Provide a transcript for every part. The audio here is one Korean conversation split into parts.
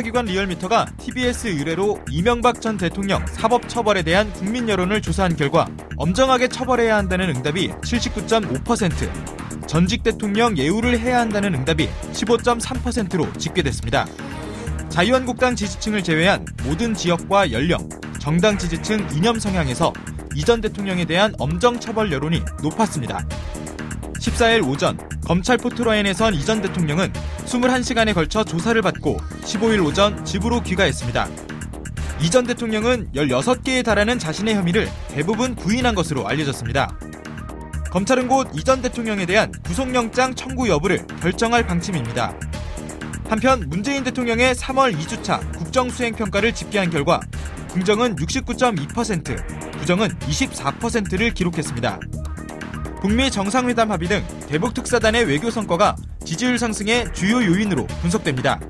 조사기관 리얼미터가 TBS 의뢰로 이명박 전 대통령 사법 처벌에 대한 국민 여론을 조사한 결과 엄정하게 처벌해야 한다는 응답이 79.5%, 전직 대통령 예우를 해야 한다는 응답이 15.3%로 집계됐습니다. 자유한국당 지지층을 제외한 모든 지역과 연령, 정당 지지층 이념 성향에서 이전 대통령에 대한 엄정 처벌 여론이 높았습니다. 14일 오전 검찰 포트라인에선 이 전 대통령은 21시간에 걸쳐 조사를 받고 15일 오전 집으로 귀가했습니다. 이 전 대통령은 16개에 달하는 자신의 혐의를 대부분 부인한 것으로 알려졌습니다. 검찰은 곧 이 전 대통령에 대한 구속영장 청구 여부를 결정할 방침입니다. 한편 문재인 대통령의 3월 2주차 국정수행평가를 집계한 결과 긍정은 69.2%, 부정은 24%를 기록했습니다. 북미 정상회담 합의 등 대북 특사단의 외교 성과가 지지율 상승의 주요 요인으로 분석됩니다.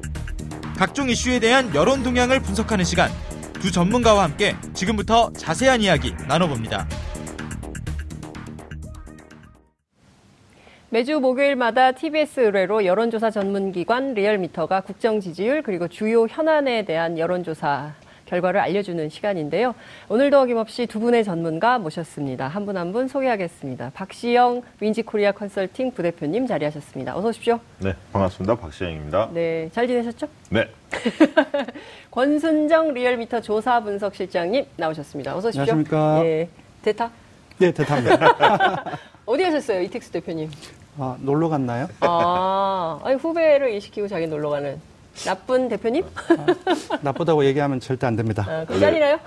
각종 이슈에 대한 여론 동향을 분석하는 시간 두 전문가와 함께 지금부터 자세한 이야기 나눠봅니다. 매주 목요일마다 TBS 의뢰로 여론조사 전문기관 리얼미터가 국정 지지율 그리고 주요 현안에 대한 여론조사 결과를 알려주는 시간인데요. 오늘도 어김없이 두 분의 전문가 모셨습니다. 한분 한 분 소개하겠습니다. 박시영 윈지코리아 컨설팅 부대표님 자리하셨습니다. 어서 오십시오. 네, 반갑습니다. 박시영입니다. 네, 잘 지내셨죠? 네. 권순정 리얼미터 조사 분석 실장님 나오셨습니다. 어서 오십시오. 안녕하십니까. 예, 대타? 네, 대타입니다. 어디 가셨어요, 이택수 대표님? 아, 놀러 갔나요? 아, 아니, 후배를 일시키고 자기 놀러 가는 나쁜 대표님? 나쁘다고 얘기하면 절대 안 됩니다. 아, 그럼 잘리나요?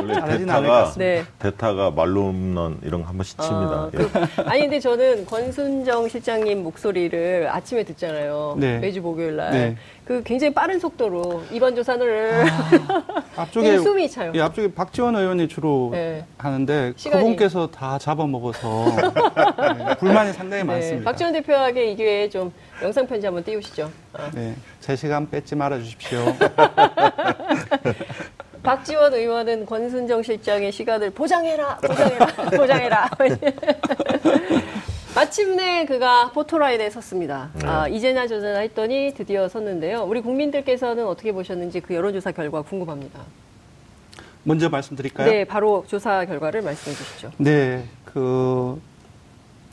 원래 것 대타가. 네. 대타가 말로 없는 이런 거 한 번씩 칩니다. 아, 예. 그, 아니 근데 저는 권순정 실장님 목소리를 아침에 듣잖아요. 네. 매주 목요일 날. 네. 그 굉장히 빠른 속도로 이번 조사를 앞쪽에 숨이 차요. 예, 앞쪽에 박지원 의원이 주로 네. 하는데 시간이- 그분께서 다 잡아먹어서 네, 불만이 상당히 네. 많습니다. 박지원 대표에게 이 기회에 좀 영상 편지 한번 띄우시죠. 어. 네, 제 시간 뺏지 말아 주십시오. 박지원 의원은 권순정 실장의 시간을 보장해라, 보장해라, 보장해라. 마침내 그가 포토라인에 섰습니다. 네. 아, 이제나 저제나 했더니 드디어 섰는데요. 우리 국민들께서는 어떻게 보셨는지 그 여론조사 결과 궁금합니다. 먼저 말씀드릴까요? 네, 바로 조사 결과를 말씀해 주시죠. 네, 그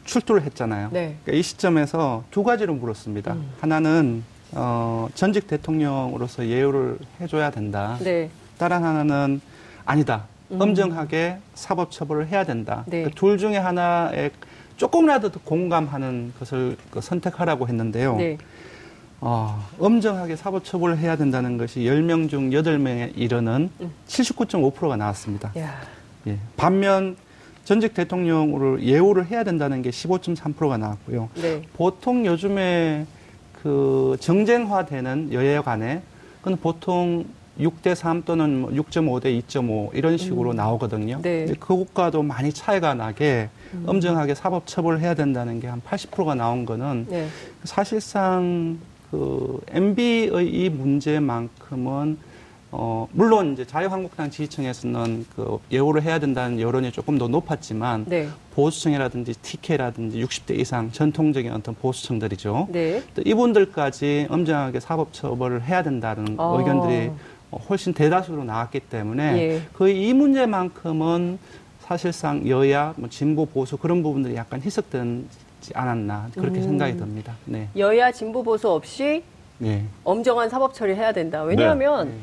출두를 했잖아요. 네. 그러니까 이 시점에서 두 가지로 물었습니다. 음. 하나는 어, 전직 대통령으로서 예우를 해줘야 된다. 네. 다른 하나는 아니다. 음. 엄정하게 사법 처벌을 해야 된다. 네. 그둘 중에 하나에 조금이라도 더 공감하는 것을 그 선택하라고 했는데요. 네. 어, 엄정하게 사법 처벌을 해야 된다는 것이 10명 중 8명에 이르는 음. 79.5%가 나왔습니다. 야. 예. 반면 전직 대통령으로 예우를 해야 된다는 게 15.3%가 나왔고요. 네. 보통 요즘에 그 정쟁화되는 여야 간에 그건 보통 6대 3 또는 6.5 대 2.5 이런 식으로 나오거든요. 네. 근데 그것과도 많이 차이가 나게 엄정하게 사법 처벌을 해야 된다는 게 한 80%가 나온 거는 네. 사실상 그 MB의 이 문제만큼은 어 물론 이제 자유한국당 지지층에서는 그 예우를 해야 된다는 여론이 조금 더 높았지만 네. 보수층이라든지 TK라든지 60대 이상 전통적인 어떤 보수층들이죠. 네. 또 이분들까지 엄정하게 사법 처벌을 해야 된다는 아. 의견들이 훨씬 대다수로 나왔기 때문에 예. 거의 이 문제만큼은 사실상 여야, 뭐 진보 보수 그런 부분들이 약간 희석되지 않았나 그렇게 음. 생각이 듭니다. 네. 여야 진보 보수 없이 네. 엄정한 사법 처리해야 된다. 왜냐하면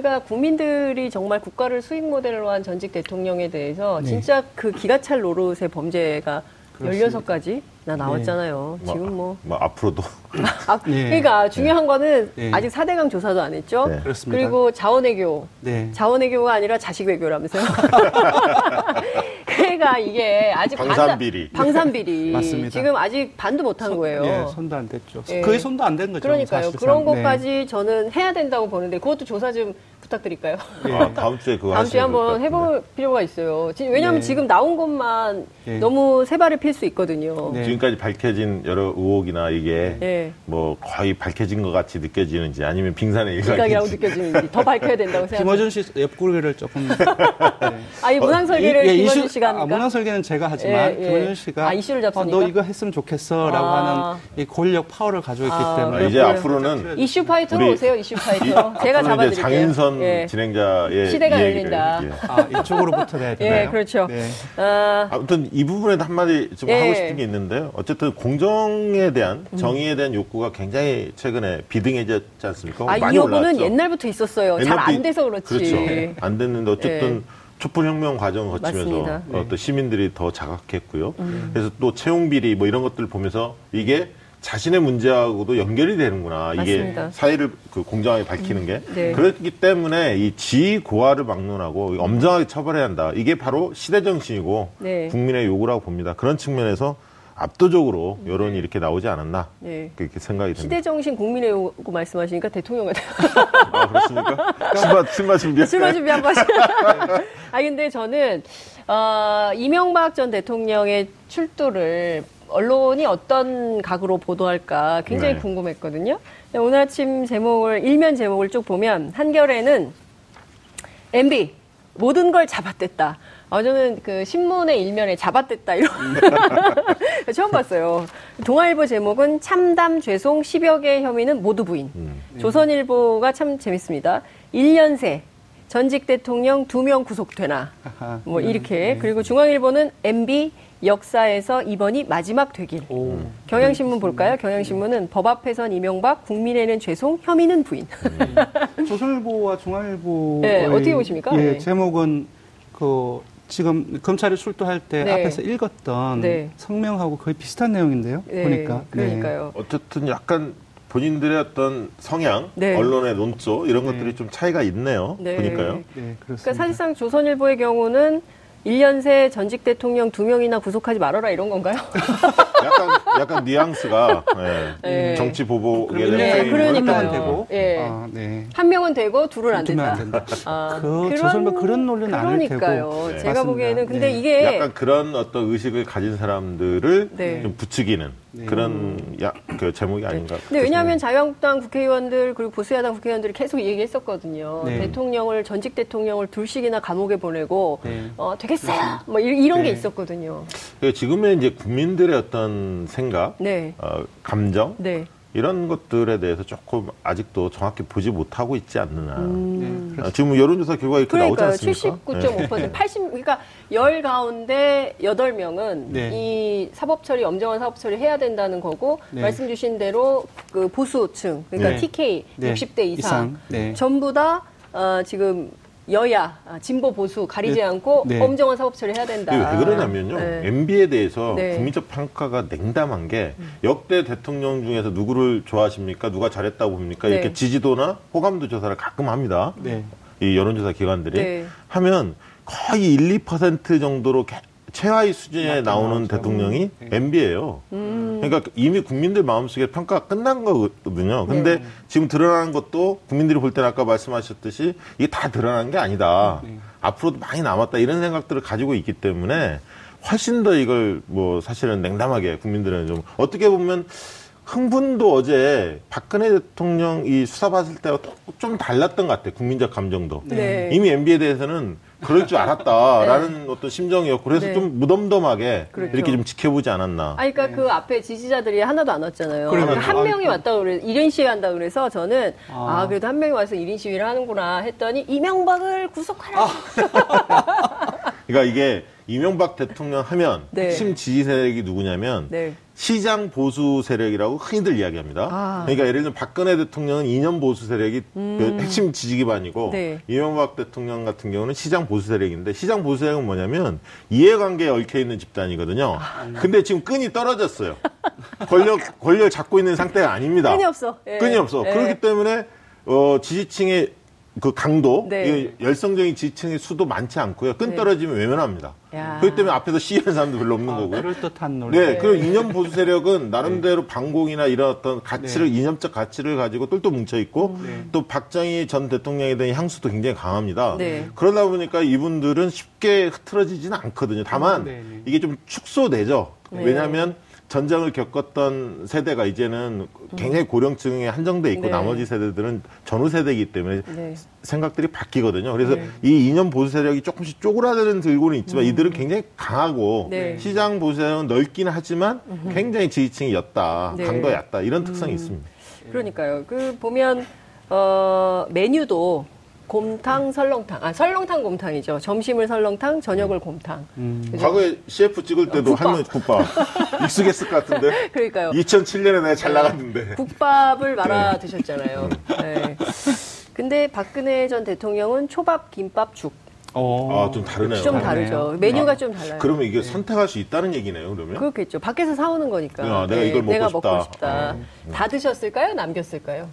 그러니까 국민들이 정말 국가를 수익 모델로 한 전직 대통령에 대해서 네. 진짜 그 기가 찰 노릇의 범죄가 그렇습니다. 16가지나 나왔잖아요. 뭐, 지금 뭐. 뭐 앞으로도 아, 네. 그러니까 중요한 거는 네. 아직 4대강 조사도 안 했죠. 네. 그렇습니다. 그리고 자원외교. 네. 자원외교가 아니라 자식 외교라면서요. 그러니까 그러니까 이게 아직 방산비리. 방산비리. 맞습니다. 지금 아직 반도 못한 거예요. 예, 손도 안 됐죠. 예. 거의 손도 안 된 거죠. 그러니까요. 사실상. 그런 네. 것까지 저는 해야 된다고 보는데 그것도 조사 좀 부탁드릴까요? 아, 다음 주에 그거 다음 주에 한번. 해볼 필요가 있어요. 지- 왜냐하면 네. 지금 나온 것만 예. 너무 세발을 필 수 있거든요. 네. 지금까지 밝혀진 여러 의혹이나 이게 예. 뭐 거의 밝혀진 것 같이 느껴지는지 아니면 빙산의 일각이라고 느껴지는지 더 밝혀야 된다고 생각합니다. 김어준 씨 옆구리를 조금. 네. 아, 이 문항 설계를 이- 예, 김어준 이슈- 씨가 합니까? 아, 문항 설계는 제가 하지만 예, 예. 김어준 씨가 아, 이슈를 잡습니까? 어, 너 이거 했으면 좋겠어라고 아. 하는 이 권력 파워를 가지고 있기 아, 때문에 아, 이제? 앞으로는 이슈 파이터로 오세요, 이슈 파이터. 제가 잡아드릴게요. 장인선 예. 진행자의 시대가 이 열린다. 아, 이쪽으로부터 해야 되나요? 예, 그렇죠. 네. 아, 아무튼 이 부분에도 한마디 좀 예. 하고 싶은 게 있는데요. 어쨌든 공정에 대한 정의에 대한 욕구가 굉장히 최근에 비등해졌지 않습니까? 아, 이 많이 요구는 올라왔죠. 옛날부터 있었어요. 잘 안 돼서 그렇지. 그렇죠. 안 됐는데 어쨌든 촛불혁명 과정을 거치면서. 네. 음. 어, 또 시민들이 더 자각했고요. 그래서 또 채용 비리 뭐 이런 것들을 보면서 이게 자신의 문제하고도 연결이 되는구나. 이게 맞습니다. 사회를 그 공정하게 밝히는 게 네. 그렇기 때문에 이 지위 고하를 막론하고 엄정하게 처벌해야 한다. 이게 바로 시대 정신이고 네. 국민의 요구라고 봅니다. 그런 측면에서 압도적으로 여론이 이렇게 나오지 않았나 네. 그렇게 생각이 듭니다. 시대 정신 국민의 요구 말씀하시니까 대통령 같아요. 아 그렇습니까? 출마 출마 준비. 출마 준비 한번 하시 아, 근데 저는, 어, 이명박 전 대통령의 출두를 언론이 어떤 각으로 보도할까 굉장히 네. 궁금했거든요. 오늘 아침 제목을, 일면 제목을 쭉 보면, 한결에는 MB, 모든 걸 잡아댔다. 어, 저는 그 신문의 일면에 잡아댔다 이런 처음 봤어요. 동아일보 제목은 참담 죄송 10여 개 혐의는 모두 부인. 음. 조선일보가 참 재밌습니다. 1년 새 전직 대통령 2명 구속되나. 아하. 뭐 이렇게. 그리고 중앙일보는 MB 역사에서 이번이 마지막 되길. 오. 경향신문 볼까요? 경향신문은 법 앞에선 이명박, 국민에는 죄송, 혐의는 부인. 조선일보와 중앙일보 네, 어떻게 보십니까? 예, 네. 제목은 그 지금 검찰이 출두할 때 네. 앞에서 읽었던 네. 성명하고 거의 비슷한 내용인데요. 네, 보니까. 네. 그러니까요. 어쨌든 약간 본인들의 어떤 성향, 네. 언론의 논조 이런 것들이 좀 차이가 있네요. 네. 보니까요. 네, 그렇습니다. 그러니까 사실상 조선일보의 경우는 1년 새 전직 대통령 2명이나 구속하지 말아라 이런 건가요? 약간 약간 뉘앙스가 예. 네. 정치 대한 네, 그러니까요. 되고, 예. 아, 네. 한 명은 되고 둘은 안 된다. 안 된다. 아, 그 조선일보 그런 논리는 그러니까요. 테고. 네. 제가 맞습니다. 보기에는 근데 네. 이게 약간 그런 어떤 의식을 가진 사람들을 네. 좀 부추기는 네. 그런 야, 그 제목이 아닌가. 근데 왜냐하면 자유한국당 국회의원들 그리고 보수야당 국회의원들이 계속 이 얘기했었거든요. 네. 대통령을 전직 대통령을 둘씩이나 감옥에 보내고 네. 어, 되겠어요. 뭐 이- 이런 게 네. 있었거든요. 그러니까 지금의 이제 국민들의 어떤 생각, 네, 어, 감정 네. 이런 것들에 대해서 조금 아직도 정확히 보지 못하고 있지 않느냐. 음. 네, 아, 지금 여론조사 결과 이렇게 나오지 그러니까요. 않습니까? 79.5%, 80, 그러니까 열 가운데 여덟 명은 네. 이 사법 처리, 엄정한 사법 처리 해야 된다는 거고 네. 말씀 주신 대로 그 보수층, 그러니까 네. TK 네. 60대 이상, 이상. 네. 전부 다 어, 지금 여야, 아, 진보 보수 가리지 네. 않고 네. 엄정한 사법 처리 해야 된다. 이게 왜 그러냐면요. 네. MB에 대해서 네. 음. 국민적 평가가 냉담한 게 역대 대통령 중에서 누구를 좋아하십니까? 누가 잘했다고 봅니까? 네. 이렇게 지지도나 호감도 조사를 가끔 합니다. 네. 이 여론조사 기관들이 네. 하면 거의 1, 2% 정도로 개- 최하위 수준에 나오는. 대통령이 네. MB예요. 음. 그러니까 이미 국민들 마음속에 평가가 끝난 거거든요. 근데 지금 드러나는 것도 국민들이 볼 때는 아까 말씀하셨듯이 이게 다 드러난 게 아니다. 네. 앞으로도 많이 남았다. 이런 생각들을 가지고 있기 때문에 훨씬 더 이걸 뭐 사실은 냉담하게 국민들은 좀 어떻게 보면 흥분도 어제 박근혜 대통령 이 수사 받을 때와 또좀 달랐던 것 같아요. 국민적 감정도. 네. 이미 MB에 대해서는 그럴 줄 알았다라는 어떤 심정이었고 그래서 네. 좀 무덤덤하게 그렇죠. 이렇게 좀 지켜보지 않았나. 아, 그러니까 그 앞에 지지자들이 하나도 안 왔잖아요. 그러니까요. 한 명이 아, 왔다고 그래, 1인 시위 한다 그래서 저는, 아, 아. 그래도 한 명이 와서 1인 시위를 하는구나 했더니, 이명박을 구속하라. 그러니까 이게 이명박 대통령 하면 네. 핵심 지지 세력이 누구냐면 네. 시장 보수 세력이라고 흔히들 이야기합니다. 아. 그러니까 예를 들면 박근혜 대통령은 이념 보수 세력이 그 핵심 지지 기반이고 음. 네. 이명박 대통령 같은 경우는 시장 보수 세력인데 시장 보수 세력은 뭐냐면 이해관계에 얽혀 있는 집단이거든요. 아. 근데 지금 끈이 떨어졌어요. 권력 권력 잡고 있는 상태가 아닙니다. 끈이 없어. 예. 끈이 없어. 예. 그렇기 때문에 어, 지지층의 그 강도, 네. 이 열성적인 지층의 수도 많지 않고요. 끈 떨어지면 외면합니다. 야. 그렇기 때문에 앞에서 시위하는 사람도 별로 없는 아, 거고요. 그럴듯한 논리. 네, 그리고 이념 보수 세력은 나름대로 반공이나 이런 어떤 가치를 네. 이념적 가치를 가지고 똘똘 뭉쳐 있고 네. 또 박정희 전 대통령에 대한 향수도 굉장히 강합니다. 네. 그러다 보니까 이분들은 쉽게 흐트러지지는 않거든요. 다만 네, 네. 이게 좀 축소되죠. 네. 왜냐하면 전쟁을 겪었던 세대가 이제는 굉장히 고령층에 한정돼 있고 네. 나머지 세대들은 전후 세대이기 때문에 네. 생각들이 바뀌거든요. 그래서 네. 이 이념 보수 세력이 조금씩 쪼그라드는 들고는 있지만 이들은 굉장히 강하고 음. 네. 시장 보수 세력은 넓기는 하지만 굉장히 지지층이 였다, 네. 강도 얕다 이런 특성이 있습니다. 그러니까요. 그 보면 어, 메뉴도 곰탕, 설렁탕. 아, 설렁탕 곰탕이죠. 점심을 설렁탕, 저녁을 곰탕. 음. 그죠? 과거에 CF 찍을 때도 국밥. 할머니 국밥 익숙했을 것 같은데 그러니까요. 2007년에 내가 잘 나갔는데 국밥을 말아 드셨잖아요. 네. 근데 박근혜 전 대통령은 초밥, 김밥, 죽. 어, 아, 좀 다르네요. 좀 다르네요. 다르죠. 메뉴가 좀 달라요. 그러면 이게 선택할 수 있다는 얘기네요. 그러면 그렇겠죠. 밖에서 사오는 거니까. 야, 내가 이걸 먹고 내가 싶다. 먹고 싶다. 다 드셨을까요? 남겼을까요?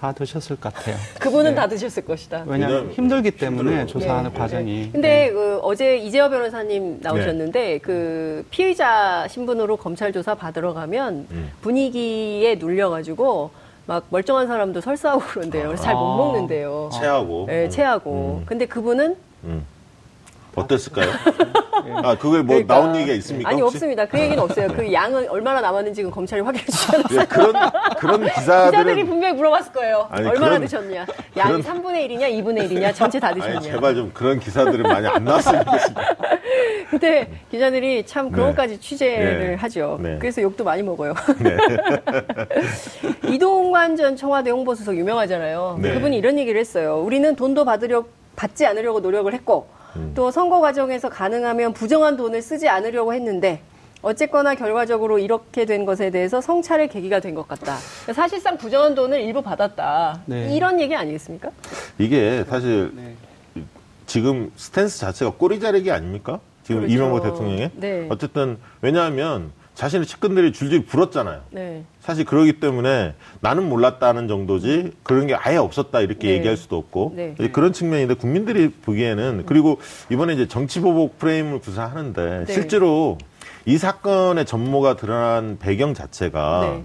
다 드셨을 것 같아요. 그분은 다 드셨을 것이다. 왜냐하면 힘들기 때문에 힘들어요. 조사하는 네. 과정이. 근데 그 어제 이재호 변호사님 나오셨는데 네. 그 피의자 신분으로 검찰 조사 받으러 가면 음. 분위기에 눌려가지고 막 멀쩡한 사람도 설사하고 그런데요. 그래서 잘못 아. 먹는데요. 체하고 네, 체하고. 음. 근데 그분은 음. 어땠을까요? 아 그걸 뭐 그러니까. 나온 얘기가 있습니까? 아니 혹시? 없습니다. 그 얘기는 없어요. 그 양은 얼마나 남았는지 지금 검찰이 확인해 주잖아요. 예, 그런 그런 기자들이 기사들은 분명히 물어봤을 거예요. 아니, 얼마나 그런- 드셨냐? 양이 그런- 3분의 1이냐, 2분의 1이냐, 전체 다 드셨냐? 아니 제발 좀 그런 기사들은 많이 안 나왔으면 좋겠습니다. 근데 기자들이 참 그런 네. 것까지 취재를 네. 하죠. 네. 그래서 욕도 많이 먹어요. 이동관 전 청와대 홍보수석 유명하잖아요. 네. 그분이 이런 얘기를 했어요. 우리는 돈도 받으려 받지 않으려고 노력을 했고 음. 또 선거 과정에서 가능하면 부정한 돈을 쓰지 않으려고 했는데 어쨌거나 결과적으로 이렇게 된 것에 대해서 성찰의 계기가 된 것 같다. 사실상 부정한 돈을 일부 받았다. 네. 이런 얘기 아니겠습니까? 이게 사실 네. 지금 스탠스 자체가 꼬리 자르기 아닙니까? 지금 그렇죠. 이명박 대통령의 네. 어쨌든 왜냐하면 자신의 측근들이 줄줄이 불었잖아요. 네. 사실 그러기 때문에 나는 몰랐다는 정도지 그런 게 아예 없었다 이렇게 네. 얘기할 수도 없고 네. 그런 측면인데 국민들이 보기에는 그리고 이번에 이제 정치보복 프레임을 구사하는데 네. 실제로 이 사건의 전모가 드러난 배경 자체가 네.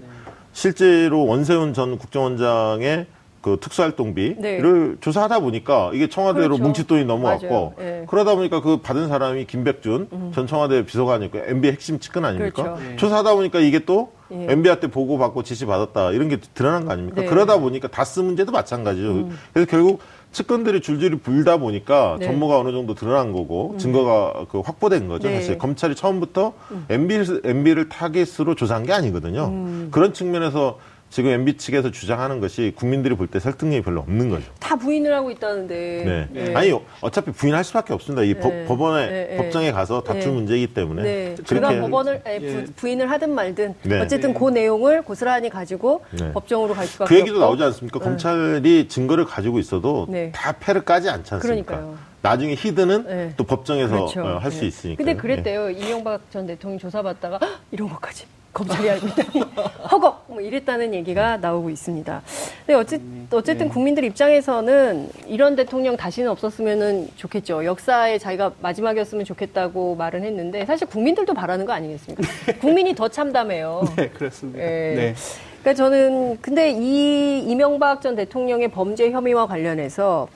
실제로 원세훈 전 국정원장의 그 특수활동비를 네. 조사하다 보니까 이게 청와대로 그렇죠. 뭉칫돈이 넘어왔고. 예. 그러다 보니까 그 받은 사람이 김백준 전 청와대 비서관이고 MB 핵심 측근 아닙니까? 그렇죠. 네. 조사하다 보니까 이게 또 예. MB한테 보고 받고 지시 받았다 이런 게 드러난 거 아닙니까? 네. 음. 그러다 보니까 다스 문제도 마찬가지죠. 그래서 결국 측근들이 줄줄이 불다 보니까 네. 전모가 어느 정도 드러난 거고 증거가 그 확보된 거죠. 네. 음. 사실 검찰이 처음부터 MB를, MB를 타겟으로 조사한 게 아니거든요. 음. 그런 측면에서 지금 MB 측에서 주장하는 것이 국민들이 볼 때 설득력이 별로 없는 거죠. 다 부인을 하고 있다는데. 네. 아니 어차피 부인할 수밖에 없습니다. 이 법- 네. 법 원에 네, 네. 법정에 가서 다툴 네. 문제이기 때문에 네, 그렇게 제가 법원을 예. 부, 부인을 하든 말든 네. 어쨌든 그 내용을 고스란히 가지고 네. 법정으로 갈 수밖에 그 얘기도 없고. 나오지 않습니까? 검찰이 증거를 가지고 있어도 네. 다 패를 까지 않지 않습니까? 그러니까요. 나중에 히드는 네. 또 법정에서 그렇죠. 할수 네. 있으니까. 근데 그랬대요. 이명박 전 대통령 조사받다가 "헉, 이런 것까지 검찰이 알고 있다니 허걱 뭐 이랬다는 얘기가 나오고 있습니다. 근데 어찌, 어쨌든 국민들 입장에서는 이런 대통령 다시는 없었으면 좋겠죠. 역사에 자기가 마지막이었으면 좋겠다고 말은 했는데 사실 국민들도 바라는 거 아니겠습니까? 국민이 더 참담해요. 네, 그렇습니다. 예. 네. 그러니까 저는 근데 이 이명박 전 대통령의 범죄 혐의와 관련해서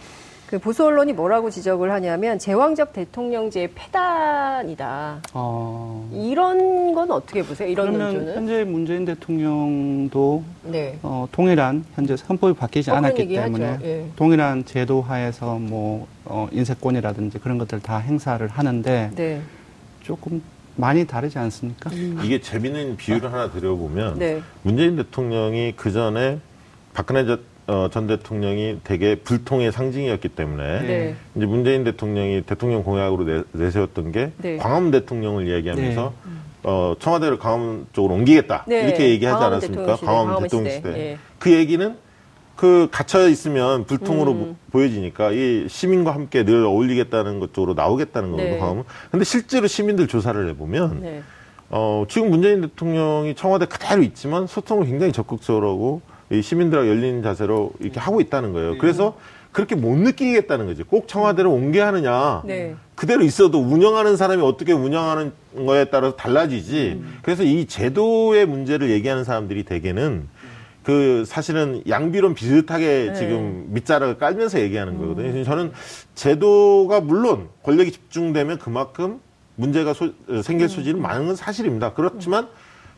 그 보수 언론이 뭐라고 지적을 하냐면 제왕적 대통령제의 폐단이다. 어, 이런 건 어떻게 보세요? 이런 그러면 논조는? 현재 문재인 대통령도 네. 어, 동일한 현재 헌법이 바뀌지 어, 않았기 얘기하죠. 때문에 예. 동일한 제도 하에서 뭐 어, 인세권이라든지 그런 것들 다 행사를 하는데 네. 조금 많이 다르지 않습니까? 이게 재밌는 비유를 하나 드려보면 네. 문재인 대통령이 그 전에 박근혜 저- 어, 전 대통령이 되게 불통의 상징이었기 때문에 네. 이제 문재인 대통령이 대통령 공약으로 내, 내세웠던 게 네. 광화문 대통령을 이야기하면서 어, 청와대를 광화문 쪽으로 옮기겠다 네. 이렇게 얘기하지 광화문 않았습니까? 대통령 시대, 광화문 광화문 대통령 시대. 시대. 예. 그 얘기는 그 갇혀 있으면 불통으로 음. 보여지니까 이 시민과 함께 늘 어울리겠다는 것 쪽으로 나오겠다는 거거든요. 네. 광화문. 근데 실제로 시민들 조사를 해보면 네. 어, 지금 문재인 대통령이 청와대 그대로 있지만 소통을 굉장히 적극적으로 하고 이 시민들하고 열린 자세로 이렇게 하고 있다는 거예요. 그래서 그렇게 못 느끼겠다는 거지. 꼭 청와대로 옮게 하느냐. 네. 그대로 있어도 운영하는 사람이 어떻게 운영하는 거에 따라서 달라지지. 음. 그래서 이 제도의 문제를 얘기하는 사람들이 대개는 그 사실은 양비론 비슷하게 네. 지금 밑자락을 깔면서 얘기하는 거거든요. 그래서 저는 제도가 물론 권력이 집중되면 그만큼 문제가 소- 어, 생길 소지는 많은 건 사실입니다. 그렇지만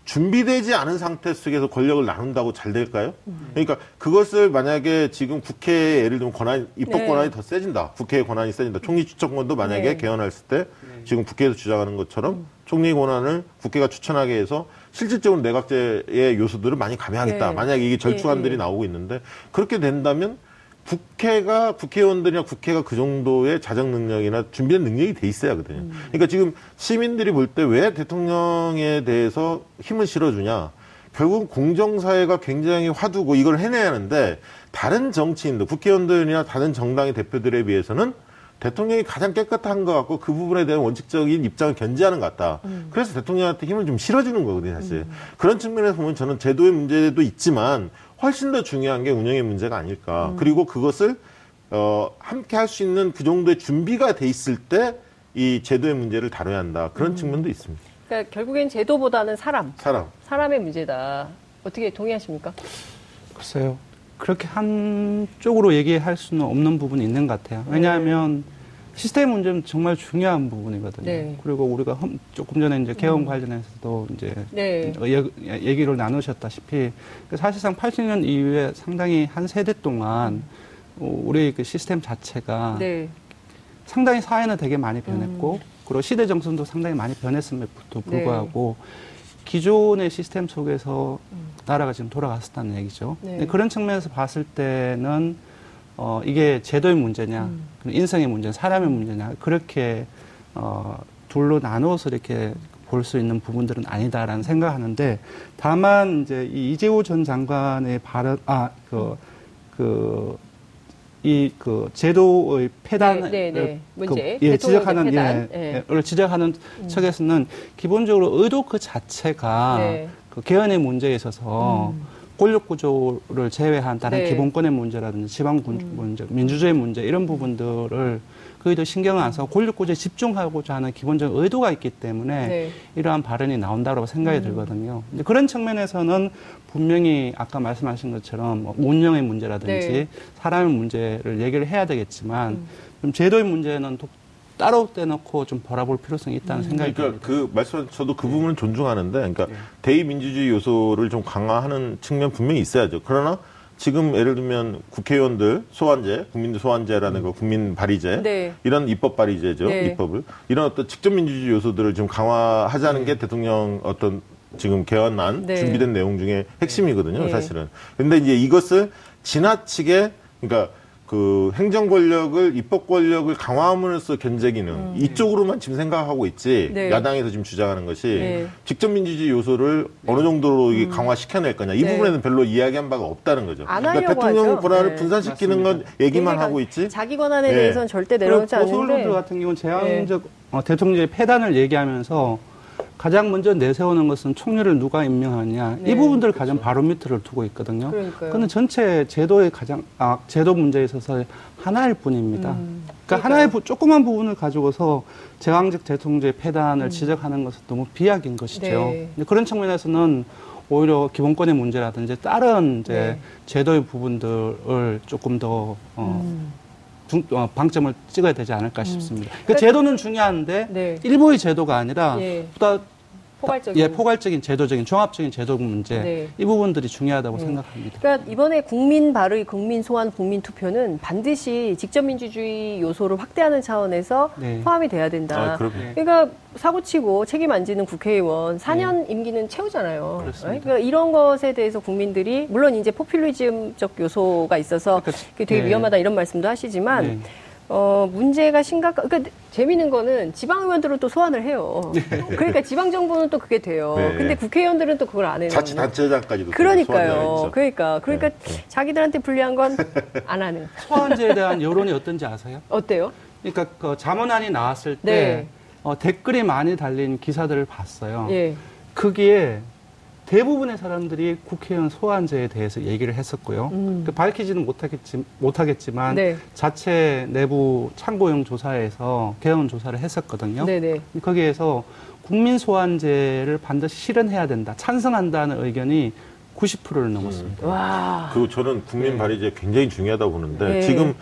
준비되지 않은 상태 속에서 권력을 나눈다고 잘 될까요? 그러니까 그것을 만약에 지금 국회에 예를 들면 권한 입법 네. 권한이 더 세진다. 국회의 권한이 세진다. 총리 추천권도 만약에 네. 개헌했을 때 지금 국회에서 주장하는 것처럼 총리 권한을 국회가 추천하게 해서 실질적으로 내각제의 요소들을 많이 감행하겠다. 네. 만약에 이게 절충안들이 예, 예. 나오고 있는데 그렇게 된다면 국회가 국회의원들이나 국회가 그 정도의 자정 능력이나 준비된 능력이 돼 있어야 하거든요. 음. 그러니까 지금 시민들이 볼 때 왜 대통령에 대해서 힘을 실어주냐? 결국 공정사회가 굉장히 화두고 이걸 해내야 하는데 다른 정치인들, 국회의원들이나 다른 정당의 대표들에 비해서는 대통령이 가장 깨끗한 것 같고 그 부분에 대한 원칙적인 입장을 견지하는 것 같다. 그래서 대통령한테 힘을 좀 실어주는 거거든요, 사실. 그런 측면에서 보면 저는 제도의 문제도 있지만 훨씬 더 중요한 게 운영의 문제가 아닐까. 그리고 그것을 어, 함께 할 수 있는 그 정도의 준비가 돼 있을 때 이 제도의 문제를 다뤄야 한다. 그런 측면도 있습니다. 그러니까 결국엔 제도보다는 사람, 사람. 사람의 문제다. 어떻게 동의하십니까? 글쎄요. 그렇게 한쪽으로 얘기할 수는 없는 부분이 있는 것 같아요. 왜냐하면 시스템 문제는 정말 중요한 부분이거든요. 네. 그리고 우리가 험- 조금 전에 이제 개헌 관련해서도 이제 네. 어, 얘- 얘기를 나누셨다시피 그 사실상 80년 이후에 상당히 한 세대 동안 어, 우리 그 시스템 자체가 네. 상당히 사회는 되게 많이 변했고 음. 그리고 시대 정신도 상당히 많이 변했음에도 네. 불구하고 기존의 시스템 속에서 나라가 지금 돌아갔었다는 얘기죠. 네. 그런 측면에서 봤을 때는 어, 이게 제도의 문제냐, 음. 인성의 문제냐, 사람의 문제냐 그렇게 어, 둘로 나누어서 이렇게 볼 수 있는 부분들은 아니다라는 생각하는데 다만 이제 이 이재호 전 장관의 발언 아 그 그 이 그 제도의 폐단을 네, 네, 네. 문제. 예, 지적하는 폐단. 예, 예. 예, 를 지적하는 측에서는 기본적으로 의도 그 자체가 네. 그 개헌의 문제에 있어서 음. 권력 구조를 제외한 다른 네. 음. 기본권의 문제라든지 지방 군 문제, 민주주의 문제 이런 부분들을 거의도 신경을 안 써서 권력 구조에 집중하고자 하는 기본적인 의도가 있기 때문에 네. 이러한 발언이 나온다고 생각이 음. 들거든요. 근데 그런 측면에서는 분명히 아까 말씀하신 것처럼 뭐 운영의 문제라든지 네. 사람의 문제를 얘기를 해야 되겠지만 음. 좀 제도의 문제는 또 따로 떼놓고 좀 바라볼 필요성이 있다는 생각이 그러니까 듭니다. 그 말씀 저도 네. 그 부분을 존중하는데, 그러니까 대의 민주주의 요소를 좀 강화하는 측면 분명히 있어야죠. 그러나 지금 예를 들면 국회의원들 소환제, 국민 소환제라는 거, 국민 발의제, 네. 이런 입법 발의제죠, 네. 입법을 이런 어떤 직접 민주주의 요소들을 좀 강화하자는 게 대통령 어떤 지금 개헌안 네. 준비된 내용 중에 핵심이거든요, 네. 사실은. 근데 이제 이것을 지나치게 그러니까 그 행정 권력을 입법 권력을 강화함으로써 견제 기능 이쪽으로만 지금 생각하고 있지 음. 네. 야당에서 지금 주장하는 것이 네. 직접 민주주의 요소를 어느 정도로 이게 강화시켜낼 거냐 이 네. 부분에는 별로 이야기한 바가 없다는 거죠. 그러니까 안 하려고 대통령 하죠. 권한을 네. 분산시키는 건 얘기만 그러니까 하고 있지. 자기 권한에 네. 대해서는 절대 내려오지 않는데. 같은 경우는 제왕적 어, 대통령의 폐단을 얘기하면서 가장 먼저 내세우는 것은 총리를 누가 임명하냐 네. 이 부분들을 가장 바로미터를 두고 있거든요. 그러니까요. 전체 제도의 가장 아, 제도 문제에 있어서 하나일 뿐입니다. 음, 그러니까. 하나의 부- 조그만 부분을 가지고서 제왕적 대통령제의 음. 폐단을 지적하는 것은 너무 비약인 것이죠. 네. 그런 측면에서는 오히려 기본권의 문제라든지 다른 이제 네. 제도의 부분들을 조금 더 어, 음. 중- 어, 방점을 찍어야 되지 않을까 싶습니다. 그러니까 제도는 중요한데 네. 일부의 제도가 아니라 예. 보다 포괄적인. 예, 포괄적인 제도적인 종합적인 제도 문제 네. 이 부분들이 중요하다고 네. 생각합니다. 그러니까 이번에 국민 발의, 국민 소환, 국민 투표는 반드시 직접 민주주의 요소를 확대하는 차원에서 네. 포함이 돼야 된다. 아, 네. 그러니까 사고치고 책임 안 지는 국회의원 4년 임기는 채우잖아요. 그렇습니다. 그러니까 이런 것에 대해서 국민들이 물론 이제 포퓰리즘적 요소가 있어서 그러니까 그게 되게 네. 위험하다 이런 말씀도 하시지만 네. 어, 문제가 심각한, 그러니까 재미있는 거는 지방의원들은 또 소환을 해요. 그러니까 지방정부는 또 그게 돼요. 네. 근데 국회의원들은 또 그걸 안 해요. 자치단체장까지도 그러니까요. 그 그러니까. 그러니까 네. 자기들한테 불리한 건 안 하는. 소환제에 대한 여론이 어떤지 아세요? 어때요? 그러니까 그 자문안이 나왔을 때 네. 어, 댓글이 많이 달린 기사들을 봤어요. 예. 거기에 대부분의 사람들이 국회의원 소환제에 대해서 얘기를 했었고요. 음. 그 밝히지는 못하겠지, 못하겠지만 네. 자체 내부 참고용 조사에서 개헌 조사를 했었거든요. 네네. 거기에서 국민 소환제를 반드시 실현해야 된다, 찬성한다는 의견이 90%를 넘었습니다. 와. 그리고 저는 국민 네. 발의제 굉장히 중요하다고 보는데 네. 지금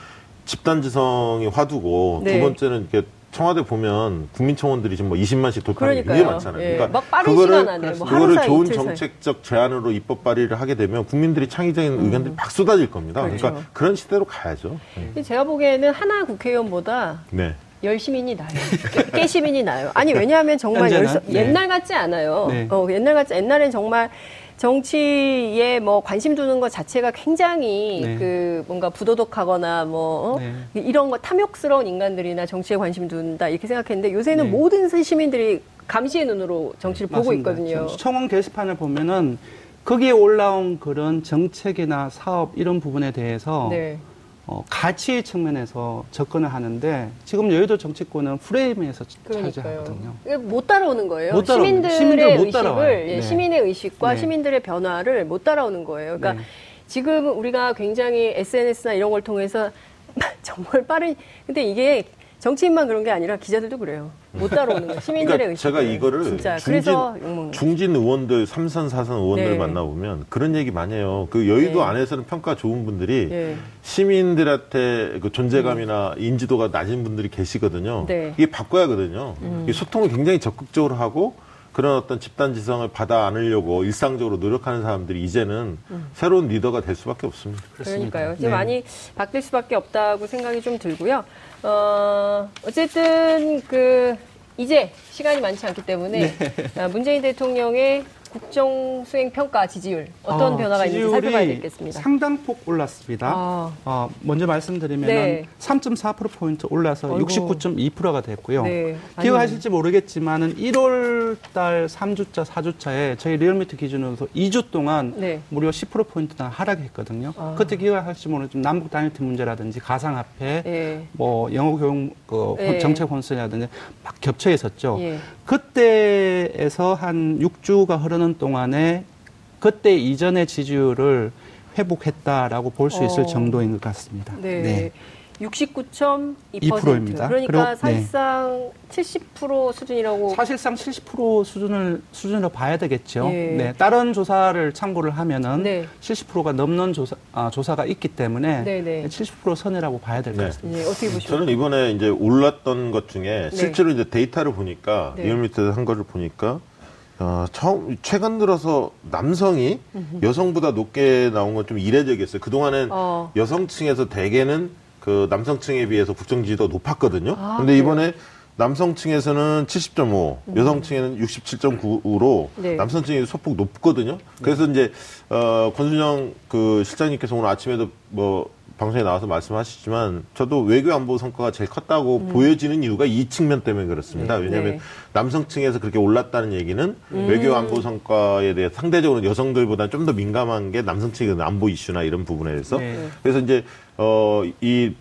집단지성이 화두고 네. 두 번째는 이렇게 청와대 보면 국민청원들이 지금 뭐 20만씩 돌파하는 게. 많잖아요. 예. 그러니까 막 빠른 그거를 시간 안에 뭐 그거를 좋은. 정책적 제안으로 입법 발의를 하게 되면 국민들이 창의적인 의견들이 막 쏟아질 겁니다. 그러니까 음. 그렇죠. 그런 시대로 가야죠. 네. 제가 보기에는 하나 국회의원보다 네. 열시민이 나요. 깨, 깨시민이 나요. 아니 왜냐하면 정말? 열서- 네. 옛날 같지 않아요. 네. 어, 옛날 같지 옛날엔 정말 정치에 뭐 관심 두는 것 자체가 굉장히 네. 그 뭔가 부도덕하거나 뭐 어? 네. 이런 거 탐욕스러운 인간들이나 정치에 관심 둔다 이렇게 생각했는데 요새는 네. 모든 시민들이 감시의 눈으로 정치를 보고 맞습니다. 있거든요. 청원 게시판을 보면은 거기에 올라온 그런 정책이나 사업 이런 부분에 대해서 네. 어, 가치 측면에서 접근을 하는데 지금 여의도 정치권은 프레임에서 그러니까요. 차지하거든요. 못 따라오는 거예요. 못 따라오는 시민들의. 시민들 못 의식을. 예, 네. 시민의 의식과 네. 시민들의 변화를 못 따라오는 거예요. 그러니까 네. 지금 우리가 굉장히 SNS나 이런 걸 통해서 정말 빠른 근데 이게 정치인만 그런 게 아니라 기자들도 그래요. 못 따라오는 거예요. 시민들의 그러니까 의식. 제가 이거를 진짜 중진, 그래서 욕먹는 거예요. 중진 의원들, 삼선, 사선 의원들 네. 만나보면 그런 얘기 많이 해요. 그 여의도 네. 안에서는 평가 좋은 분들이 예. 시민들한테 그 존재감이나 인지도가 낮은 분들이 계시거든요. 네. 이게 바꿔야 하거든요. 이 소통을 굉장히 적극적으로 하고 그런 어떤 집단 지성을 받아 안으려고 일상적으로 노력하는 사람들이 이제는 새로운 리더가 될 수밖에 없습니다. 그러니까요. 이제 네. 많이 바뀔 수밖에 없다고 생각이 좀 들고요. 어, 어쨌든 그 이제 시간이 많지 않기 때문에 네. 아, 문재인 대통령의 국정 수행 평가 지지율 어떤 어, 변화가 있는지 살펴봐야 되겠습니다. 상당폭 올랐습니다. 아. 어, 먼저 말씀드리면 네. 3.4%포인트 올라서 아이고. 69.2%가 됐고요. 네. 기억하실지 모르겠지만은 1월 달 3주차, 4주차에 저희 리얼미터 기준으로 2주 동안 네. 무려 10%포인트나 하락했거든요. 아. 그때 기억하실지 모르겠지만 남북 단일팀 문제라든지 가상화폐, 예. 뭐 영어 교육 그 예. 정책 혼선이라든지 막 겹쳐 있었죠. 예. 그때에서 한 6주가 흐 르는 동안에 그때 이전의 지지율을 회복했다라고 볼 수 있을 어. 정도인 것 같습니다. 네. 69.2%. 2%입니다. 그러니까 그리고, 네. 사실상 70% 수준이라고 사실상 70% 수준을 수준으로 봐야 되겠죠. 예. 네, 다른 조사를 참고를 하면은 네. 70%가 넘는 조사 아, 조사가 있기 때문에 네, 네. 70% 선이라고 봐야 될것 네. 같습니다. 예, 어떻게 보십니까? 저는 이번에 이제 올랐던 것 중에 네. 실제로 이제 데이터를 보니까 네. 리얼미터에서 한 거를 보니까 어, 처음 최근 들어서 남성이 여성보다 높게 나온 건 좀 이례적이었어요. 그 동안은 어. 여성층에서 대개는 그 남성층에 비해서 국정 지지도가 높았거든요. 아, 근데? 이번에 남성층에서는 70.5, 여성층에는 67.9로 네. 남성층이 소폭 높거든요. 그래서 이제 어 권순영 그 실장님께서 오늘 아침에도 뭐 방송에 나와서 말씀하시지만 저도 외교 안보 성과가 제일 컸다고 보여지는 이유가 이 측면 때문에 그렇습니다. 네. 왜냐하면 네. 남성층에서 그렇게 올랐다는 얘기는 외교 안보 성과에 대해 상대적으로 여성들보다 좀 더 민감한 게 남성층의 안보 이슈나 이런 부분에 대해서 네. 그래서 이제 어 이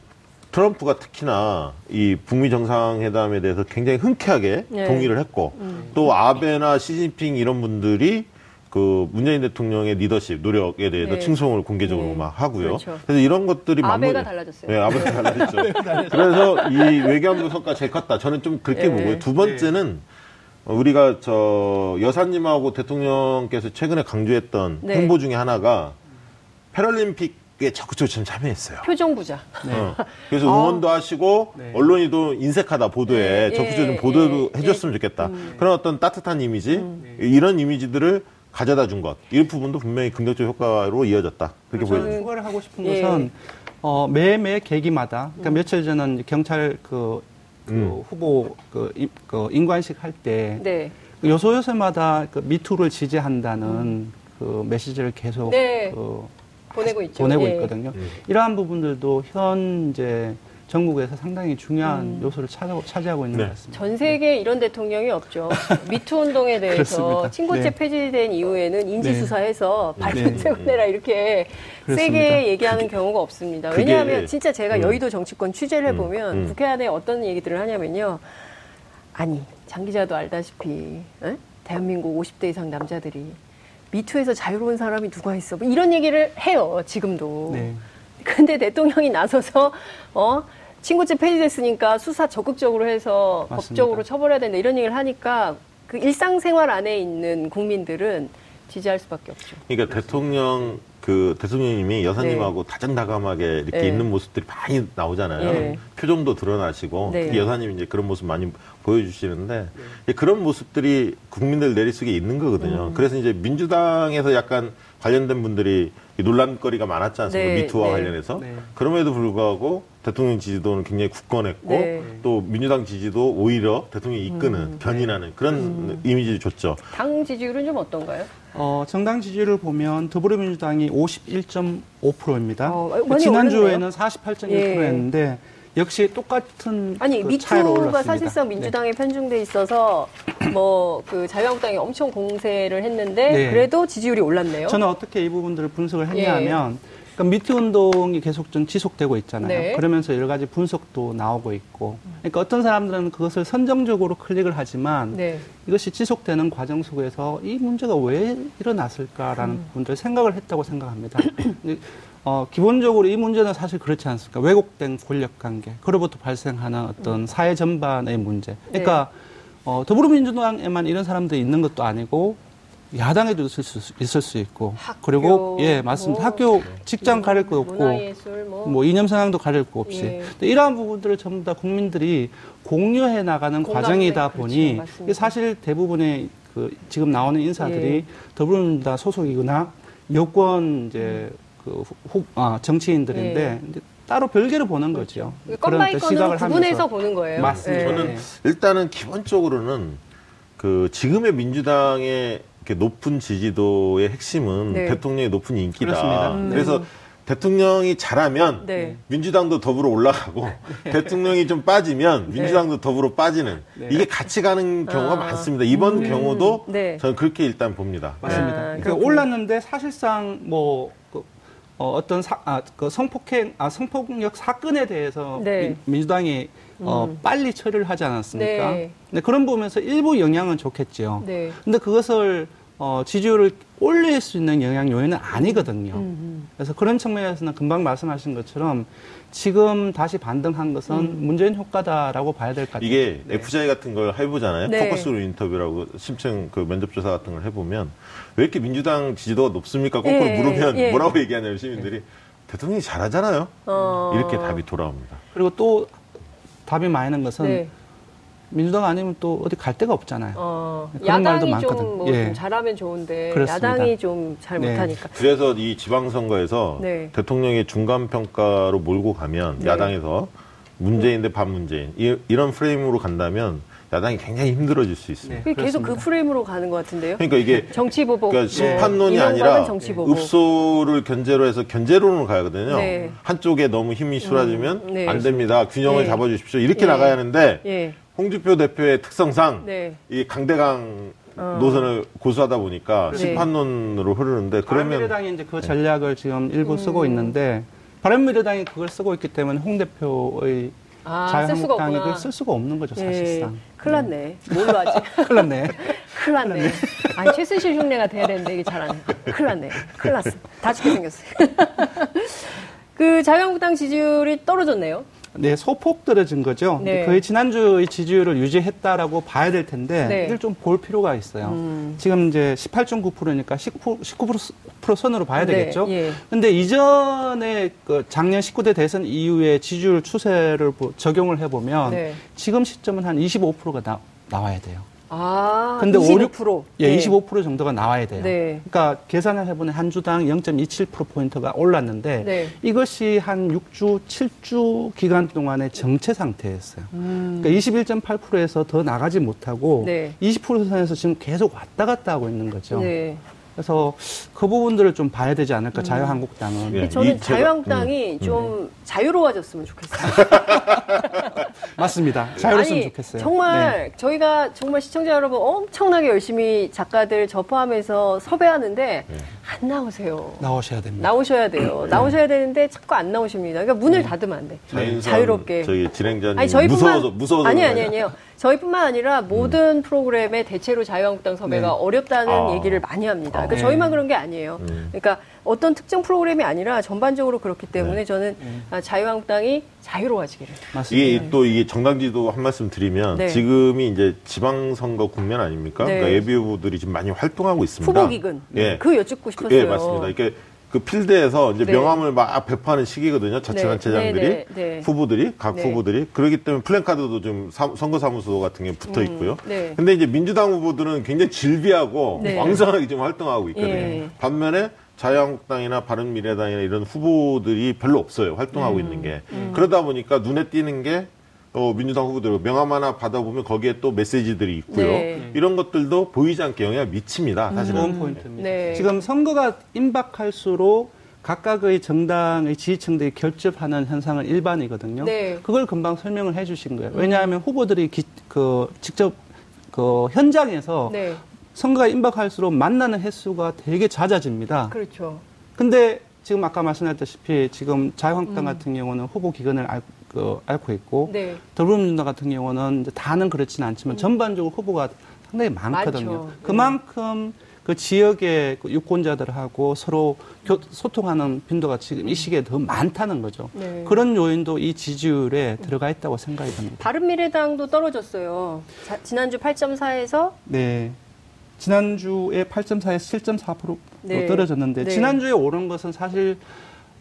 트럼프가 특히나 이 북미 정상회담에 대해서 굉장히 흔쾌하게 네. 동의를 했고 또 아베나 시진핑 이런 분들이 그 문재인 대통령의 리더십 노력에 대해서 네. 칭송을 공개적으로 네. 막 하고요. 그렇죠. 그래서 이런 것들이 아베가 맞물려- 달라졌어요. 네, 아베가 달라졌죠. 그래서 이 외교안보 성과 제일 컸다. 저는 좀 그렇게 네. 보고요. 두 번째는 어, 우리가 저 여사님하고 대통령께서 최근에 강조했던 네. 행보 중에 하나가 패럴림픽에 적극적으로 참여했어요. 표정 부자. 어. 그래서 응원도 하시고 네. 언론이도 인색하다 보도에 네, 적극적으로 예, 보도도 예, 해줬으면 좋겠다. 그런 어떤 따뜻한 이미지 이런 이미지들을 가져다 준 것. 이 부분도 분명히 긍정적 효과로 이어졌다. 그렇게 저는 보여집니다. 추가를 하고 싶은 예. 것은 어, 매매 계기마다 그러니까 며칠 전은 경찰 그, 그 음. 후보 그, 임- 그 인관식 할때 네. 요소 요소마다 그 미투를 지지한다는 그 메시지를 계속 네. 그 보내고 있죠. 보내고 예. 있거든요. 음. 이러한 부분들도 현재 전국에서 상당히 중요한 음. 요소를 차지 하고, 차지하고 있는 네. 것 같습니다. 전 세계에 이런 대통령이 없죠. 미투 운동에 대해서. 친고죄 네. 폐지된 이후에는 인지 네. 수사해서 네. 발표 세워내라 이렇게 그렇습니다. 세게 얘기하는 경우가 없습니다. 그게- 왜냐하면 진짜 제가 음. 여의도 정치권 취재를 음, 해보면 음. 국회 안에 어떤 얘기들을 하냐면요. 아니 장 기자도 알다시피 에? 대한민국 50대 이상 남자들이 미투에서 자유로운 사람이 누가 있어? 뭐 이런 얘기를 해요, 지금도. 네. 근데 대통령이 나서서 어 친구집 폐지됐으니까 수사 적극적으로 해서 맞습니다. 법적으로 처벌해야 된다 이런 얘기를 하니까 그 일상생활 안에 있는 국민들은 지지할 수밖에 없죠. 그러니까 대통령 그 대통령님이 여사님하고 다정다감하게 이렇게 네. 있는 모습들이 많이 나오잖아요. 네. 표정도 드러나시고 네. 특히 여사님이 이제 그런 모습 많이 보여주시는데 그런 모습들이 국민들 내리 속에 있는 거거든요. 음. 그래서 이제 민주당에서 약간 관련된 분들이 이 논란거리가 많았지 않습니까? 네, 미투와 네. 관련해서 네. 그럼에도 불구하고 대통령 지지도는 굉장히 굳건했고 네. 또 민주당 지지도 오히려 대통령이 이끄는 음. 견인하는 그런 이미지를 줬죠. 당 지지율은 좀 어떤가요? 어, 정당 지지율을 보면 더불어민주당이 51.5%입니다. 어, 지난주에는 48.1%였는데 예. 역시 똑같은 아니 그 미투가. 사실상 민주당에 편중돼 있어서 뭐 그 자유한국당이 엄청 공세를 했는데 네. 그래도 지지율이 올랐네요. 저는 어떻게 이 부분들을 분석을 예. 했냐면 그러니까 미투 운동이 계속 좀 지속되고 있잖아요. 네. 그러면서 여러 가지 분석도 나오고 있고. 그러니까 어떤 사람들은 그것을 선정적으로 클릭을 하지만 네. 이것이 지속되는 과정 속에서 이 문제가 왜 일어났을까라는 음. 부분들을 생각을 했다고 생각합니다. 어, 기본적으로 이 문제는 사실 그렇지 않습니까? 왜곡된 권력 관계, 그로부터 발생하는 어떤 사회 전반의 문제. 그러니까 어, 더불어민주당에만 이런 사람들이 있는 것도 아니고 야당에도 있을 수, 있을 수 있고 학교, 그리고 예 맞습니다. 뭐, 학교 직장 가릴 것 없고 문화예술 뭐, 뭐 이념 성향도 가릴 거 없이 예. 이러한 부분들을 전부 다 국민들이 공유해 나가는 공감대, 과정이다 그렇죠. 보니. 이게 사실 대부분의 그 지금 나오는 인사들이 예. 더불어민주당 소속이거나 여권 이제 그 후, 아, 정치인들인데 예. 이제 따로 별개로 보는 거죠. 건 by 어떤 건으로 구분해서 보는 거예요. 맞습니다. 예. 저는 일단은 기본적으로는 그 지금의 민주당의 이렇게 높은 지지도의 핵심은 네. 대통령의 높은 인기다. 그렇습니다. 음. 그래서 대통령이 잘하면 네. 민주당도 더불어 올라가고 대통령이 좀 빠지면 민주당도 더불어 빠지는 네. 이게 같이 가는 경우가 아. 많습니다. 이번 경우도 네. 저는 그렇게 일단 봅니다. 맞습니다. 아, 그러니까. 올랐는데 사실상 뭐 그, 어, 어떤 사, 아, 그 성폭행, 아, 성폭력 사건에 대해서 네. 민, 주당이 어, 빨리 처리를 하지 않았습니까? 네. 근데 그런 부분에서 일부 영향은 좋겠지요. 네. 근데 그것을 어, 지지율을 올릴 수 있는 영향 요인은 아니거든요. 음, 그래서 그런 측면에서는 금방 말씀하신 것처럼 지금 다시 반등한 것은 음. 문재인 효과다라고 봐야 될 것 같아요. 이게 네. FJ 같은 걸 해보잖아요. 네. 포커스로 인터뷰라고 심층 그 면접조사 같은 걸 해보면 왜 이렇게 민주당 지지도가 높습니까? 거꾸로 예, 물으면 예. 뭐라고 얘기하냐면 시민들이 대통령이 잘하잖아요. 어. 이렇게 답이 돌아옵니다. 그리고 또 답이 많이 는 것은 네. 민주당 아니면 또 어디 갈 데가 없잖아요. 어, 그런 말도 야당이 많거든. 좀, 뭐 예. 좀 잘하면 좋은데 그렇습니다. 야당이 좀잘 네. 못하니까. 그래서 이 지방선거에서 네. 대통령의 중간 평가로 몰고 가면 네. 야당에서 문재인 대 반문재인 이, 런 프레임으로 간다면 야당이 굉장히 힘들어질 수 있습니다. 그게 계속 그. 프레임으로 가는 것 같은데요. 그러니까 이게 정치 보복. 그러니까 심판론이 네. 아니라 이명박은 정치 보복. 읍소를 견제로 해서 견제론으로 가거든요. 네. 한쪽에 너무 힘이 쏟아지면 음, 네. 안 됩니다. 균형을 네. 잡아주십시오. 이렇게 예. 나가야 하는데 예. 홍준표 대표의 특성상 네. 이 강대강 어. 노선을 고수하다 보니까 네. 심판론으로 흐르는데 그러면 바른미래당이 이제 그 전략을 지금 일부 쓰고 있는데 바른미래당이 그걸 쓰고 있기 때문에 홍 대표의 아, 쓸 자유한국당이 없구나. 그걸 쓸 수가 없는 거죠 사실상. 예. 큰일 났네. 뭘로 하지? 큰일 났네. 큰일 났네. 아니, 최순실 흉내가 돼야 되는데 이게 잘 안 해. 큰일 났네. 큰일 났어. 다치게 생겼어요. 그 자유한국당 지지율이 떨어졌네요. 네, 소폭 떨어진 거죠. 네. 거의 지난주의 지지율을 유지했다라고 봐야 될 텐데 네. 이걸 좀 볼 필요가 있어요. 음. 지금 이제 18.9%니까 19%, 19% 선으로 봐야 네, 되겠죠. 예. 근데 이전에 그 작년 19대 대선 이후에 지지율 추세를 보- 적용을 해보면 네. 지금 시점은 한 25%가 나, 나와야 돼요. 아, 근데 25%. 예, 네. 25% 정도가 나와야 돼요. 네. 그러니까 계산을 해보면 한 주당 0.27%포인트가 올랐는데 네. 이것이 한 6주, 7주 기간 동안의 정체 상태였어요. 음. 그러니까 21.8%에서 더 나가지 못하고 네. 20% 선에서 지금 계속 왔다 갔다 하고 있는 거죠. 네. 그래서 그 부분들을 좀 봐야 되지 않을까 자유한국당은. 예. 저는 자유한국당이 음, 좀 자유로워졌으면 좋겠어요. 맞습니다. 자유로웠으면 아니, 좋겠어요. 정말 네. 저희가 정말 시청자 여러분 엄청나게 열심히 작가들 접하면서 섭외하는데 네. 안 나오세요. 나오셔야 됩니다. 나오셔야 돼요. 네. 나오셔야 되는데 자꾸 안 나오십니다. 그러니까 문을 닫으면 안 돼. 자유롭게. 저희 진행자님 아니 저희뿐만 무서워서 무서워서 아니 아니. 아니요. 저희뿐만 아니라 모든 프로그램의 대체로 자유한국당 섭외가 네. 어렵다는 아. 얘기를 많이 합니다. 그러니까 네. 저희만 그런 게 아니에요. 그러니까 어떤 특정 프로그램이 아니라 전반적으로 그렇기 때문에 네. 저는 아, 자유한국당이 자유로워지기를. 맞습니다. 이게 또 이게 정당지도 한 말씀 드리면 네. 지금이 이제 지방선거 국면 아닙니까? 네. 그러니까 예비 후보들이 지금 많이 활동하고 있습니다. 후보기근. 예. 그 여쭙고 싶었어요. 예, 맞습니다. 이게 그 필드에서 이제 네. 명함을 막 배포하는 시기거든요. 자치단체장들이 네, 네, 네. 후보들이 각 네. 후보들이 그렇기 때문에 플랜카드도 좀 사- 선거사무소 같은 게 붙어 있고요. 네. 근데 이제 민주당 후보들은 굉장히 질비하고 네. 왕성하게 지금 활동하고 있거든요. 예. 반면에 자유한국당이나 바른미래당이나 이런 후보들이 별로 없어요. 활동하고 음. 있는 게. 그러다 보니까 눈에 띄는 게 어, 민주당 후보들 명함 하나 받아보면 거기에 또 메시지들이 있고요. 네. 이런 것들도 보이지 않게 영향을 미칩니다. 사실은. 좋은 포인트입니다. 네. 지금 선거가 임박할수록 각각의 정당의 지지층들이 결집하는 현상은 일반이거든요. 네. 그걸 금방 설명을 해주신 거예요. 왜냐하면 후보들이 기- 그 직접 그 현장에서 네. 선거가 임박할수록 만나는 횟수가 되게 잦아집니다. 그렇죠. 근데 지금 아까 말씀하셨다시피 지금 자유한국당 음. 같은 경우는 후보 기간을 알, 그, 앓고 있고 네. 더불어민주당 같은 경우는 다는 그렇지는 않지만 전반적으로 후보가 상당히 많거든요. 많죠. 네. 그만큼 그 지역의 그 유권자들하고 서로 교- 소통하는 빈도가 지금 이 시기에 더 많다는 거죠. 네. 그런 요인도 이 지지율에 들어가 있다고 생각이 듭니다. 바른미래당도 떨어졌어요. 자- 지난주 8.4에서 네. 지난주에 8.4에서 7.4%로 네. 떨어졌는데 네. 지난주에 오른 것은 사실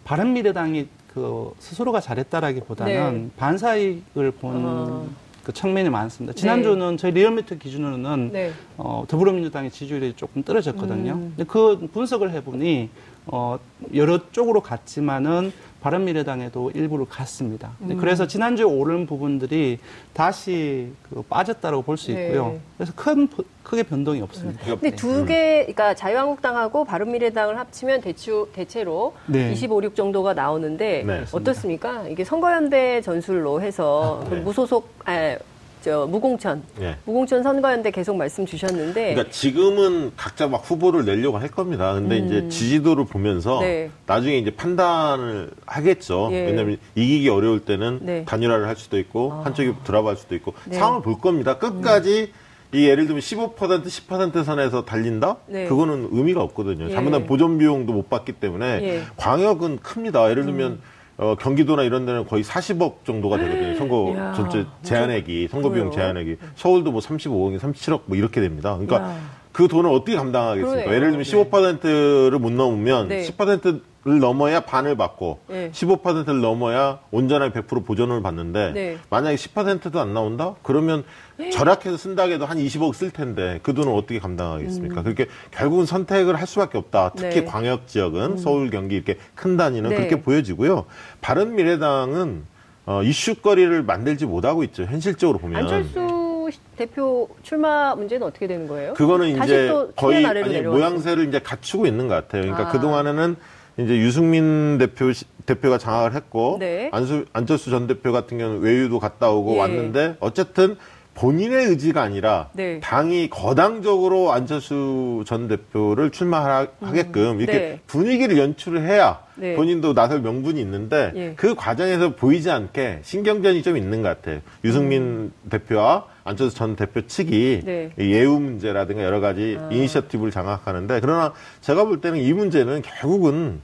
바른미래당이 그 스스로가 잘했다라기보다는 네. 반사이익을 본 아. 그 측면이 많습니다. 지난주는 저희 리얼미터 기준으로는 네. 어, 더불어민주당의 지지율이 조금 떨어졌거든요. 음. 근데 그 분석을 해보니 어, 여러 쪽으로 갔지만은 바른미래당에도 일부를 갔습니다. 음. 그래서 지난주에 오른 부분들이 다시 그 빠졌다고 볼 수 있고요. 네. 그래서 큰 부- 크게 변동이 없습니다. 근데 두 개, 그러니까 자유한국당하고 바른미래당을 합치면 대추, 대체로 네. 25, 6 정도가 나오는데 네, 어떻습니까? 이게 선거연대 전술로 해서 그 네. 무소속, 아, 저 무공천, 예. 무공천 선거연대 계속 말씀 주셨는데 그러니까 지금은 각자 막 후보를 내려고 할 겁니다. 근데 이제 지지도를 보면서 음. 네. 나중에 이제 판단을 하겠죠. 예. 왜냐하면 이기기 어려울 때는 네. 단일화를 할 수도 있고 아. 한쪽이 드랍할 수도 있고 네. 음. 상황을 볼 겁니다. 끝까지 이 예를 들면 15% 10% 선에서 달린다? 네. 그거는 의미가 없거든요. 예. 잘못하면 보존 비용도 못 받기 때문에 예. 음. 광역은 큽니다. 예를 들면 어, 경기도나 이런 데는 거의 40억 정도가 되거든요. 선거 이야, 전체 제한액이, 선거 비용? 제한액이. 서울도 뭐 35억이 37억 뭐 이렇게 됩니다. 그러니까 이야. 그 돈을 어떻게 감당하겠습니까? 그러네요. 예를 들면 15%를 못 넘으면 네. 10% 를 넘어야 반을 받고 네. 15%를 넘어야 온전하게 100% 보전을 받는데 네. 만약에 10%도 안 나온다? 그러면 절약해서 쓴다 해도 한 20억 쓸 텐데 그 돈을 어떻게 감당하겠습니까? 그렇게 결국은 선택을 할 수밖에 없다. 특히 음. 네. 광역 지역은 서울, 경기 이렇게 큰 단위는 네. 그렇게 보여지고요. 바른 미래당은 어, 이슈거리를 만들지 못하고 있죠. 현실적으로 보면. 안철수 대표 출마 문제는 어떻게 되는 거예요? 그거는 이제 또 거의 아니. 모양새를 이제 갖추고 있는 것 같아요. 그러니까 아. 그 동안에는 이제 유승민 대표 시- 대표가 장악을 했고 네. 안수, 안철수 전 대표 같은 경우는 외유도 갔다 오고 예. 왔는데 어쨌든 본인의 의지가 아니라 네. 당이 거당적으로 안철수 전 대표를 출마하게끔 이렇게 네. 분위기를 연출을 해야 네. 본인도 나설 명분이 있는데 예. 그 과정에서 보이지 않게 신경전이 좀 있는 것 같아요. 유승민 대표와 안철수 전 대표 측이 음. 네. 이 예우 문제라든가 여러 가지 아. 이니셔티브를 장악하는데 그러나 제가 볼 때는 이 문제는 결국은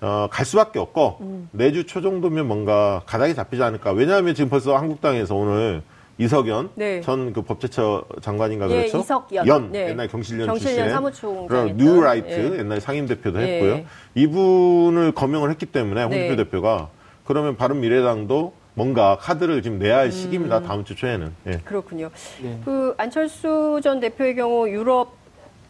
어, 갈 수밖에 없고 음. 내주 초 정도면 뭔가 가닥이 잡히지 않을까. 왜냐하면 지금 벌써 한국당에서 오늘 이석연 네. 전그 법제처 장관인가 예, 그렇죠? 이석연. 연 네. 옛날 경실련 경실련 출신의. 뉴라이트 예. 옛날 상임 대표도 예. 했고요. 이분을 거명을 했기 때문에 홍준표 네. 대표가 그러면 바른 미래당도 뭔가 카드를 지금 내야 음. 할 시기입니다. 다음 주 초에는. 예. 그렇군요. 네. 그 안철수 전 대표의 경우 유럽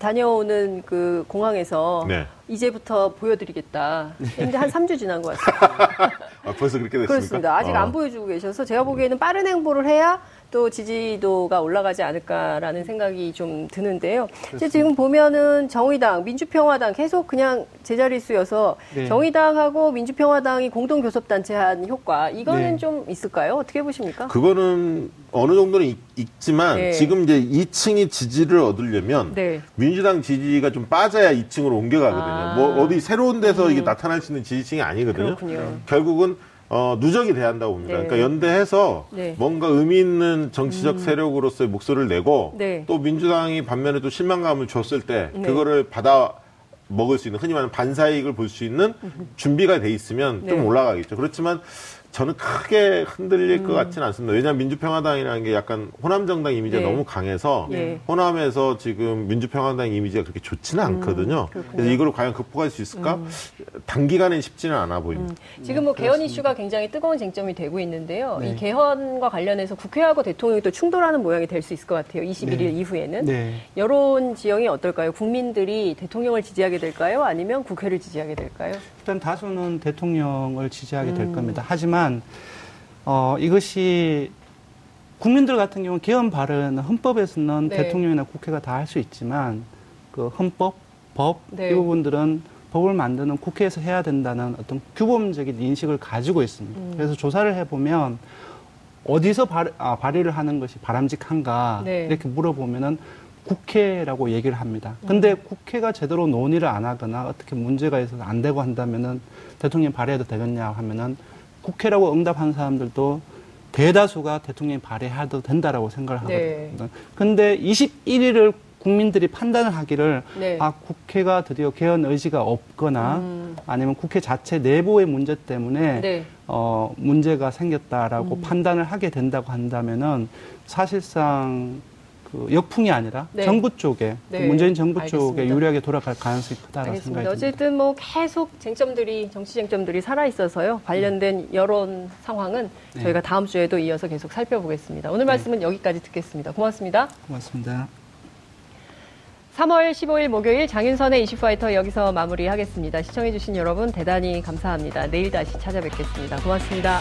다녀오는 그 공항에서 네. 이제부터 보여드리겠다. 근데 한 3주 지난 것 같아요. 아, 벌써 그렇게 됐습니까? 그렇습니다. 아직 어. 안 보여주고 계셔서 제가 보기에는 빠른 행보를 해야 또 지지도가 올라가지 않을까라는 생각이 좀 드는데요. 이제 지금 보면은 정의당, 민주평화당 계속 그냥 제자리수여서 네. 정의당하고 민주평화당이 공동 교섭단체한 효과 이거는 네. 좀 있을까요? 어떻게 보십니까? 그거는 어느 정도는 있, 지만 네. 지금 이제 2층이 지지를 얻으려면 네. 민주당 지지가 좀 빠져야 2층으로 옮겨가거든요. 아. 뭐 어디 새로운 데서 이게 나타날 수 있는 지지층이 아니거든요. 그렇군요. 결국은 어, 누적이 돼야 한다고 봅니다. 네. 그러니까 연대해서 네. 음. 뭔가 의미 있는 정치적 세력으로서의 목소리를 내고 네. 또 민주당이 반면에 또 실망감을 줬을 때 네. 그거를 받아 먹을 수 있는 흔히 말하는 반사이익을 볼 수 있는 준비가 돼 있으면 네. 좀 올라가겠죠. 그렇지만 저는 크게 흔들릴 음. 것 같지는 않습니다. 왜냐하면 민주평화당이라는 게 약간 호남 정당 이미지가 네. 너무 강해서 네. 호남에서 지금 민주평화당 이미지가 그렇게 좋지는 않거든요. 음, 그렇군요. 음. 그래서 이걸 과연 극복할 수 있을까? 단기간엔 쉽지는 않아 보입니다. 지금 뭐 개헌 이슈가 굉장히 뜨거운 쟁점이 되고 있는데요. 네. 이 개헌과 관련해서 국회하고 대통령이 또 충돌하는 모양이 될 수 있을 것 같아요. 21일 네. 이후에는. 네. 여론 지형이 어떨까요? 국민들이 대통령을 지지하게 될까요? 아니면 국회를 지지하게 될까요? 일단 다수는 대통령을 지지하게 음. 될 겁니다. 하지만 어, 이것이 국민들 같은 경우는 개헌 발언은 헌법에서는 네. 대통령이나 국회가 다 할 수 있지만 그 헌법, 법 네. 이 부분들은 법을 만드는 국회에서 해야 된다는 어떤 규범적인 인식을 가지고 있습니다. 음. 그래서 조사를 해보면 어디서 발, 아, 발의를 하는 것이 바람직한가 네. 이렇게 물어보면은 국회라고 얘기를 합니다. 근데 국회가 제대로 논의를 안 하거나 어떻게 문제가 있어서 안 되고 한다면은 대통령이 발의해도 되겠냐 하면은 국회라고 응답한 사람들도 대다수가 대통령이 발의해도 된다라고 생각을 네. 하거든요. 근데 21일을 국민들이 판단을 하기를 네. 아 국회가 드디어 개헌 의지가 없거나 음. 아니면 국회 자체 내부의 문제 때문에 네. 어, 문제가 생겼다라고 음. 판단을 하게 된다고 한다면은 사실상 그 역풍이 아니라 네. 정부 쪽에 네. 문재인 정부 알겠습니다. 쪽에 유리하게 돌아갈 가능성이 크다라고 알겠습니다. 생각이 듭니다. 어쨌든 뭐 계속 쟁점들이 정치 쟁점들이 살아 있어서요. 관련된 여론 상황은 네. 저희가 다음 주에도 이어서 계속 살펴보겠습니다. 오늘 말씀은 여기까지 듣겠습니다. 고맙습니다. 고맙습니다. 3월 15일 목요일 장윤선의 이슈파이터 여기서 마무리하겠습니다. 시청해주신 여러분 대단히 감사합니다. 내일 다시 찾아뵙겠습니다. 고맙습니다.